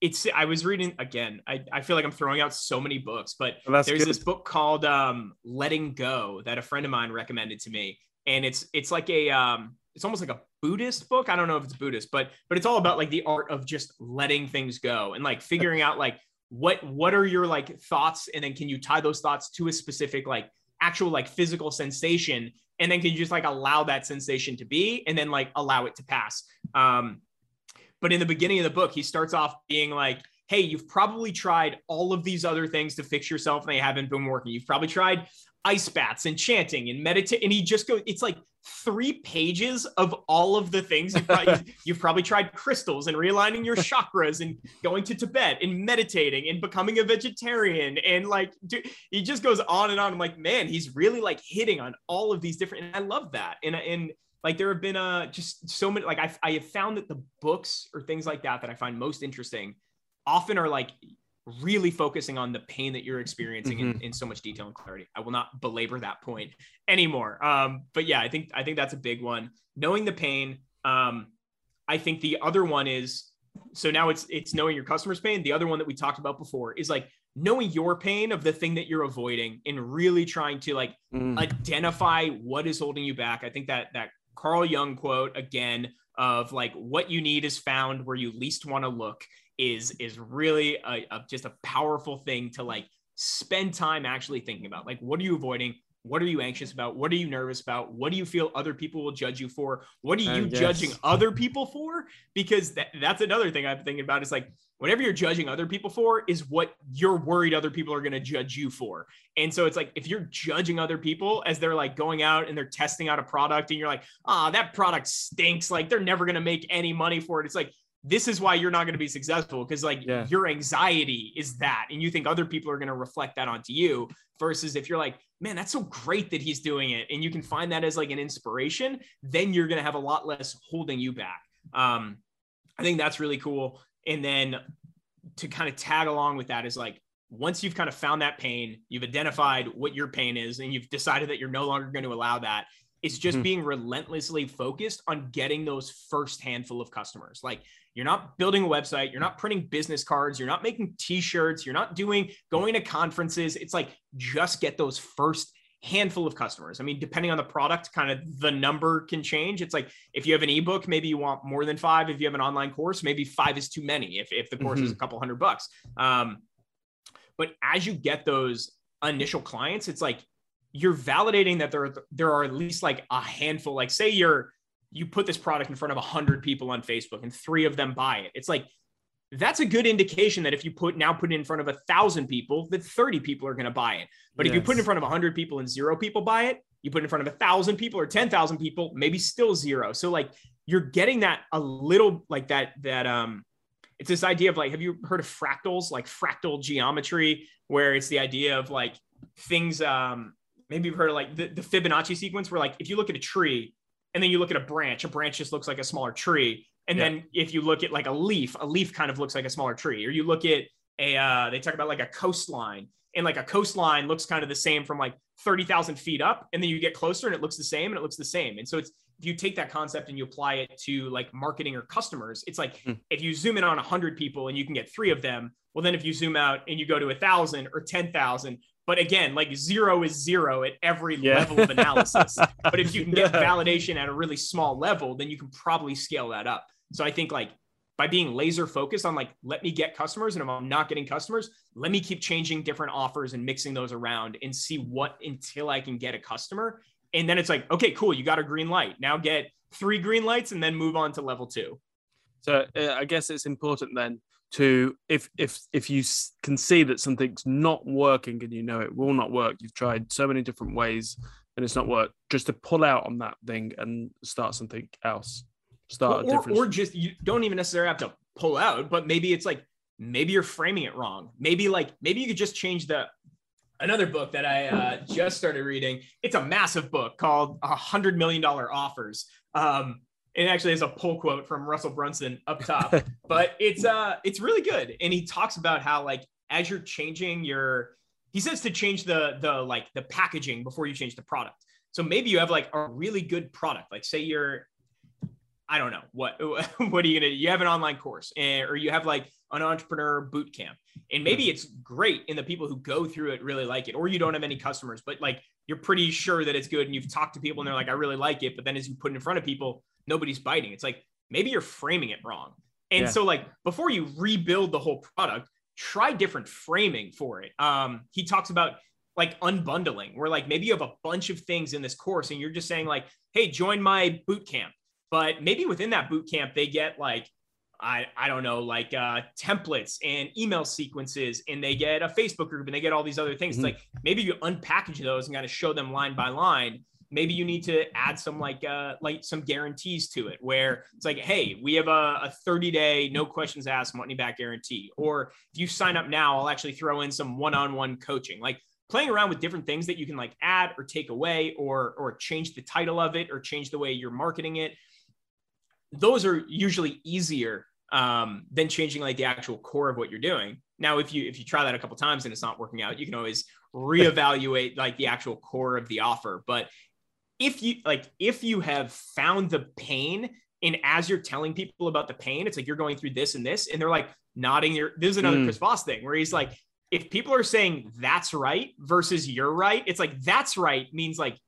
it's I was reading again. I, I feel like I'm throwing out so many books, but well, there's good. this book called um, Letting Go that a friend of mine recommended to me. And it's it's like a um it's almost like a Buddhist book. I don't know if it's Buddhist, but but it's all about like the art of just letting things go and like figuring out like what what are your like thoughts and then can you tie those thoughts to a specific like actual like physical sensation and then can you just like allow that sensation to be and then like allow it to pass um but in the beginning of the book he starts off being like hey you've probably tried all of these other things to fix yourself and they haven't been working you've probably tried ice baths and chanting and meditate. And he just goes, it's like three pages of all of the things you've probably, (laughs) you've probably tried crystals and realigning your chakras and going to Tibet and meditating and becoming a vegetarian. And like, dude, he just goes on and on. I'm like, man, he's really like hitting on all of these different, and I love that. And, and, like there have been uh just so many like I I have found that the books or things like that that I find most interesting often are like really focusing on the pain that you're experiencing mm-hmm. in, in so much detail and clarity. I will not belabor that point anymore. Um, but yeah, I think I think that's a big one. Knowing the pain. Um, I think the other one is so now it's it's knowing your customer's pain. The other one that we talked about before is like knowing your pain of the thing that you're avoiding and really trying to like mm. identify what is holding you back. I think that that Carl Jung quote again of like what you need is found where you least want to look is is really a, a, just a powerful thing to like spend time actually thinking about. Like what are you avoiding? What are you anxious about? What are you nervous about? What do you feel other people will judge you for? What are you judging other people for? Because that, that's another thing i'm thinking about is like whatever you're judging other people for is what you're worried other people are going to judge you for. And so it's like if you're judging other people as they're like going out and they're testing out a product and you're like, ah, oh, that product stinks. Like they're never going to make any money for it. It's like, this is why you're not going to be successful because like yeah. your anxiety is that and you think other people are going to reflect that onto you versus if you're like man that's so great that he's doing it and you can find that as like an inspiration then you're going to have a lot less holding you back um i think that's really cool and then to kind of tag along with that is like once you've kind of found that pain, you've identified what your pain is, and you've decided that you're no longer going to allow that. It's just mm-hmm. being relentlessly focused on getting those first handful of customers. Like you're not building a website, you're not printing business cards, you're not making t-shirts, you're not doing going to conferences. It's like just get those first handful of customers. I mean, depending on the product, kind of the number can change. It's like if you have an ebook, maybe you want more than five. If you have an online course, maybe five is too many. If, if the course mm-hmm. is a couple hundred bucks. Um, but as you get those initial clients, it's like you're validating that there are, there are at least like a handful. Like say you're you put this product in front of a hundred people on Facebook and three of them buy it. It's like that's a good indication that if you put now put it in front of a thousand people, that 30 people are going to buy it. But yes. if you put it in front of a hundred people and zero people buy it, you put it in front of a thousand people or 10,000 people, maybe still zero. So like you're getting that a little like that, that, um, it's this idea of like, have you heard of fractals, like fractal geometry, where it's the idea of like things, um, maybe you've heard of like the, the Fibonacci sequence where like, if you look at a tree and then you look at a branch, a branch just looks like a smaller tree and yeah. then if you look at like a leaf, a leaf kind of looks like a smaller tree. Or you look at a, uh, they talk about like a coastline, and like a coastline looks kind of the same from like 30,000 feet up. And then you get closer and it looks the same and it looks the same. And so it's, if you take that concept and you apply it to like marketing or customers, it's like mm. if you zoom in on 100 people and you can get three of them, well, then if you zoom out and you go to a thousand or 10,000, but again, like zero is zero at every yeah. level of analysis. but if you can get (laughs) validation at a really small level, then you can probably scale that up. So I think like by being laser focused on like, let me get customers. And if I'm not getting customers, let me keep changing different offers and mixing those around and see what until I can get a customer. And then it's like, okay, cool. You got a green light. Now get three green lights and then move on to level two. So uh, I guess it's important then to if if if you can see that something's not working and you know it will not work you've tried so many different ways and it's not worked just to pull out on that thing and start something else. Start or, or, or just you don't even necessarily have to pull out but maybe it's like maybe you're framing it wrong. Maybe like maybe you could just change the another book that i uh, just started reading. It's a massive book called a hundred million dollar offers. Um it actually has a pull quote from russell brunson up (laughs) top but it's uh it's really good. And he talks about how like as you're changing your he says to change the the like the packaging before you change the product. So maybe you have like a really good product. Like say you're I don't know what (laughs) what are you gonna do? you have an online course and, or you have like an entrepreneur boot camp. And maybe it's great and the people who go through it really like it or you don't have any customers but like you're pretty sure that it's good and you've talked to people and they're like I really like it. But then as you put it in front of people nobody's biting it's like maybe you're framing it wrong and yeah. so like before you rebuild the whole product try different framing for it um he talks about like unbundling where like maybe you have a bunch of things in this course and you're just saying like hey join my boot camp but maybe within that boot camp, they get like I, I don't know, like uh, templates and email sequences, and they get a Facebook group and they get all these other things. Mm-hmm. It's like maybe you unpackage those and kind of show them line by line. Maybe you need to add some like uh, like some guarantees to it, where it's like, hey, we have a, a 30 day no questions asked money back guarantee, or if you sign up now, I'll actually throw in some one on one coaching. Like playing around with different things that you can like add or take away, or or change the title of it, or change the way you're marketing it. Those are usually easier um, than changing like the actual core of what you're doing. Now, if you if you try that a couple times and it's not working out, you can always (laughs) reevaluate like the actual core of the offer. But if you like, if you have found the pain, and as you're telling people about the pain, it's like you're going through this and this, and they're like nodding your. This is another mm. Chris Voss thing where he's like, if people are saying that's right versus you're right, it's like that's right means like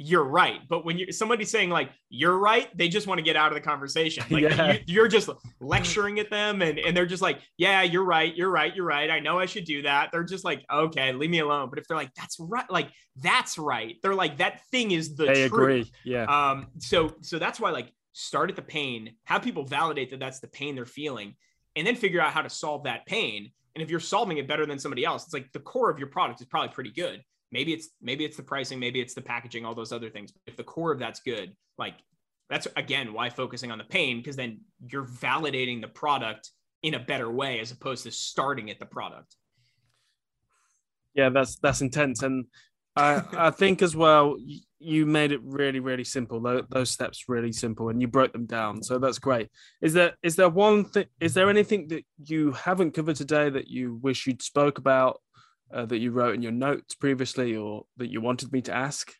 you're right. But when you somebody's saying like you're right, they just want to get out of the conversation. (laughs) Like yeah. you, are just lecturing (laughs) at them and, and they're just like, yeah, you're right, you're right, you're right. I know I should do that. They're just like, okay, leave me alone. But if they're like, that's right, like that's right, they're like, that thing is the they truth. agree. Yeah. Um, so so that's why like start at the pain, have people validate that that's the pain they're feeling, and then figure out how to solve that pain. And if you're solving it better than somebody else, it's like the core of your product is probably pretty good maybe it's maybe it's the pricing maybe it's the packaging all those other things. If the core of that's good like that's again why focusing on the pain because then you're validating the product in a better way as opposed to starting at the product. Yeah that's that's intense. And i i (laughs) think as well you made it really really simple those steps really simple and you broke them down. So that's great. Is there is there one thing is there anything that you haven't covered today that you wish you'd spoke about uh, that you wrote in your notes previously or that you wanted me to ask?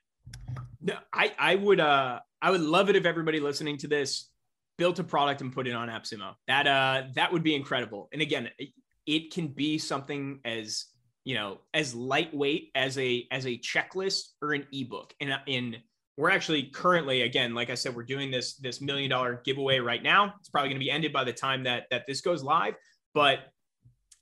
No, I, I would uh I would love it if everybody listening to this built a product and put it on AppSumo. That uh that would be incredible. And again, it, it can be something as you know as lightweight as a as a checklist or an ebook. And in we're actually currently again like i said we're doing this this million dollar giveaway right now it's probably going to be ended by the time that that this goes live but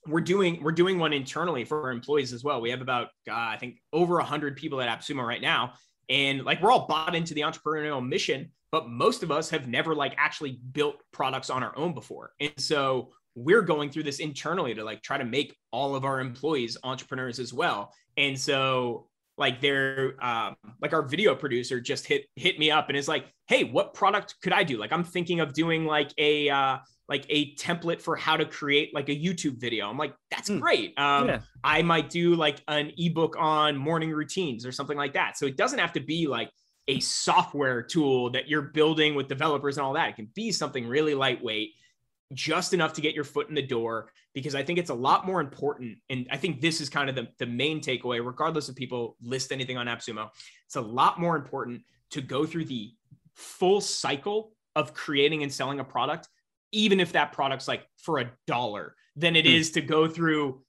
we're doing we're doing one internally for our employees as well. We have about uh, I think over hundred people at AppSumo right now, and like we're all bought into the entrepreneurial mission, but most of us have never like actually built products on our own before, and so we're going through this internally to like try to make all of our employees entrepreneurs as well. And so like they're um, like our video producer just hit hit me up and is like, hey, what product could I do? Like I'm thinking of doing like a uh, like a template for how to create like a YouTube video. I'm like, that's mm. great. Um, yeah. I might do like an ebook on morning routines or something like that. So it doesn't have to be like a software tool that you're building with developers and all that. It can be something really lightweight, just enough to get your foot in the door. Because I think it's a lot more important. And I think this is kind of the, the main takeaway, regardless of people list anything on AppSumo. It's a lot more important to go through the full cycle of creating and selling a product even if that product's like for a dollar, than it mm. is to go through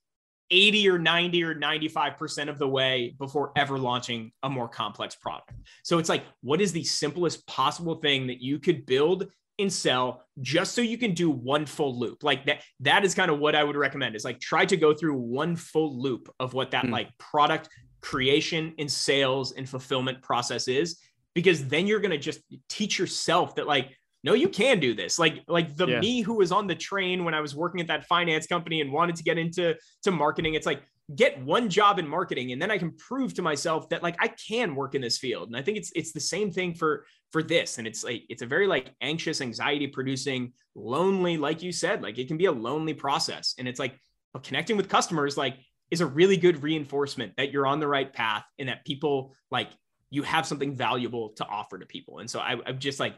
80 or 90 or 95% of the way before ever launching a more complex product. So it's like, what is the simplest possible thing that you could build and sell just so you can do one full loop? Like that, that is kind of what I would recommend is like try to go through one full loop of what that mm. like product creation and sales and fulfillment process is, because then you're going to just teach yourself that like, no you can do this. Like like the yeah. me who was on the train when i was working at that finance company and wanted to get into to marketing it's like get one job in marketing and then i can prove to myself that like i can work in this field. And i think it's it's the same thing for for this. And it's like it's a very like anxious anxiety producing lonely like you said like it can be a lonely process. And it's like connecting with customers like is a really good reinforcement that you're on the right path and that people like you have something valuable to offer to people. And so I, i'm just like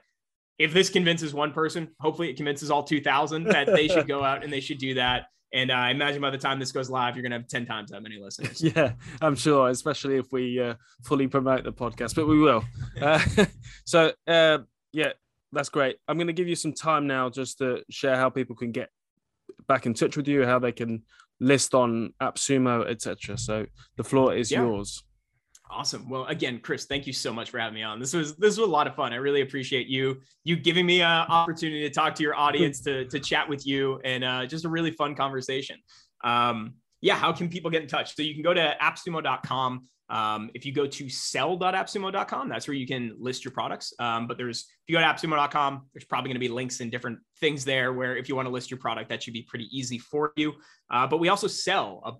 if this convinces one person, hopefully it convinces all 2000 that they should go out and they should do that. And uh, I imagine by the time this goes live, you're going to have 10 times that many listeners. (laughs) Yeah, I'm sure, especially if we uh, fully promote the podcast, but we will. (laughs) Uh, (laughs) so, uh, yeah, that's great. I'm going to give you some time now just to share how people can get back in touch with you, how they can list on AppSumo, etc. So the floor is yeah. yours. Awesome. Well, again, Chris, thank you so much for having me on. This was this was a lot of fun. I really appreciate you you giving me an opportunity to talk to your audience, to to chat with you, and uh, just a really fun conversation. Um, yeah, how can people get in touch? So you can go to appsumo.com. Um, if you go to sell.appsumo.com, that's where you can list your products. Um, but there's, if you go to appsumo.com, there's probably going to be links and different things there where if you want to list your product, that should be pretty easy for you. Uh, but we also sell uh,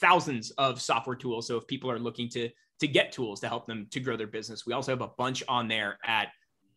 thousands of software tools. So if people are looking to, to get tools to help them to grow their business, we also have a bunch on there at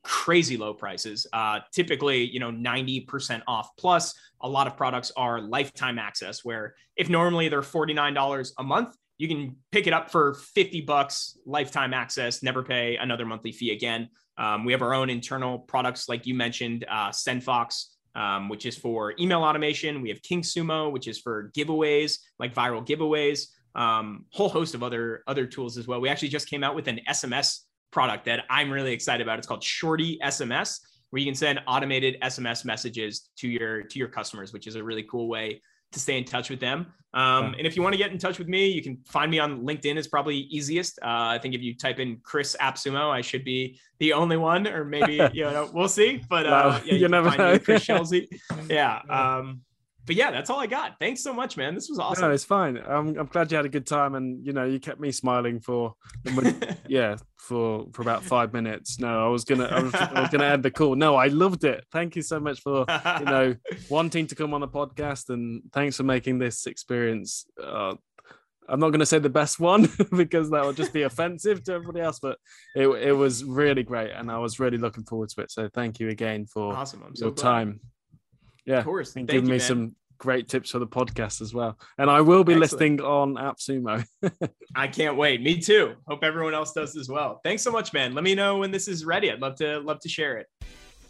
crazy low prices. Uh, typically, you know, 90% off. Plus, a lot of products are lifetime access, where if normally they're $49 a month, you can pick it up for 50 bucks lifetime access never pay another monthly fee again um, we have our own internal products like you mentioned uh, SendFox um, which is for email automation we have KingSumo which is for giveaways like viral giveaways um, whole host of other other tools as well we actually just came out with an sms product that i'm really excited about it's called shorty sms where you can send automated sms messages to your to your customers which is a really cool way to stay in touch with them. Um, and if you want to get in touch with me, you can find me on LinkedIn is probably easiest. Uh, I think if you type in Chris Appsumo, I should be the only one, or maybe, (laughs) you know, we'll see, but uh, yeah, you, you never know. Chris Shelsey. (laughs) Yeah. Um, but yeah, that's all I got. Thanks so much, man. This was awesome. No, it's fine. I'm, I'm glad you had a good time, and you know, you kept me smiling for, (laughs) yeah, for for about five minutes. No, I was gonna, I was, I was gonna end the call. No, I loved it. Thank you so much for you know (laughs) wanting to come on the podcast, and thanks for making this experience. Uh, I'm not going to say the best one (laughs) because that would just be offensive to everybody else, but it, it was really great and I was really looking forward to it. So thank you again for awesome. your glad. time yeah, of course. And give me man. some great tips for the podcast as well. And I will be Excellent. listing on AppSumo. (laughs) I can't wait. Me too. Hope everyone else does as well. Thanks so much, man. Let me know when this is ready. I'd love to love to share it.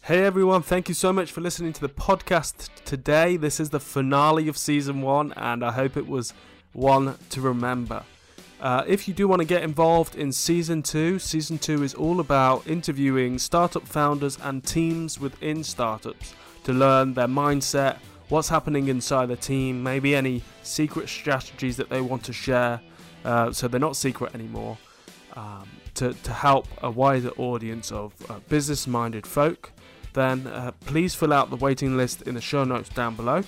Hey everyone, thank you so much for listening to the podcast today. This is the finale of season one, and I hope it was one to remember. Uh, if you do want to get involved in season two, season two is all about interviewing startup founders and teams within startups to learn their mindset, what's happening inside the team, maybe any secret strategies that they want to share uh, so they're not secret anymore, um, to, to help a wider audience of uh, business minded folk, then uh, please fill out the waiting list in the show notes down below.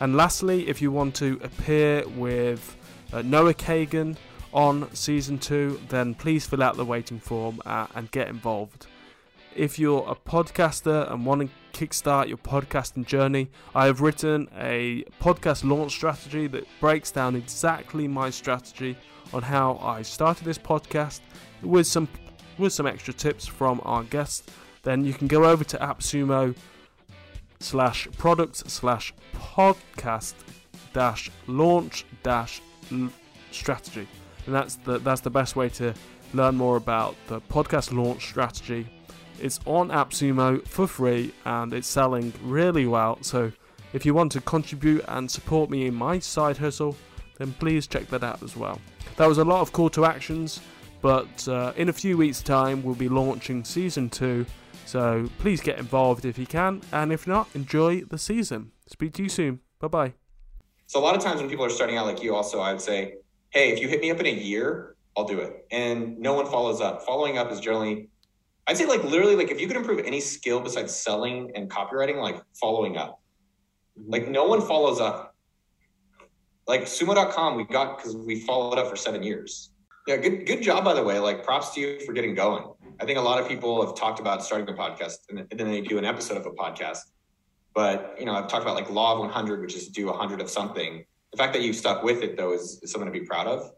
And lastly, if you want to appear with uh, Noah Kagan on season two, then please fill out the waiting form uh, and get involved. If you're a podcaster and want to kickstart your podcasting journey, I have written a podcast launch strategy that breaks down exactly my strategy on how I started this podcast with some with some extra tips from our guests. Then you can go over to AppSumo slash product slash podcast dash launch dash strategy. And that's the that's the best way to learn more about the podcast launch strategy it's on AppSumo for free and it's selling really well. So if you want to contribute and support me in my side hustle, then please check that out as well. That was a lot of call to actions, but uh, in a few weeks' time, we'll be launching season two. So please get involved if you can, and if not, enjoy the season. Speak to you soon. Bye bye. So, a lot of times when people are starting out like you, also, I would say, hey, if you hit me up in a year, I'll do it. And no one follows up. Following up is generally I'd say like literally like if you could improve any skill besides selling and copywriting, like following up. Mm-hmm. Like no one follows up. Like sumo.com, we got because we followed up for seven years. Yeah, good good job by the way. Like props to you for getting going. I think a lot of people have talked about starting a podcast and then they do an episode of a podcast. But you know, I've talked about like law of 100, which is do 100 of something. The fact that you've stuck with it though is, is something to be proud of.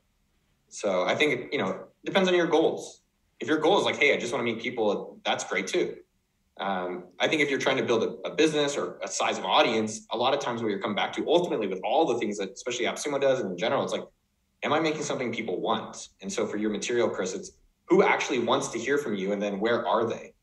So I think you know depends on your goals if your goal is like, hey, I just want to meet people, that's great too. Um, I think if you're trying to build a, a, business or a size of audience, a lot of times what you're coming back to ultimately with all the things that especially AppSumo does and in general, it's like, am I making something people want? And so for your material, Chris, it's who actually wants to hear from you and then where are they?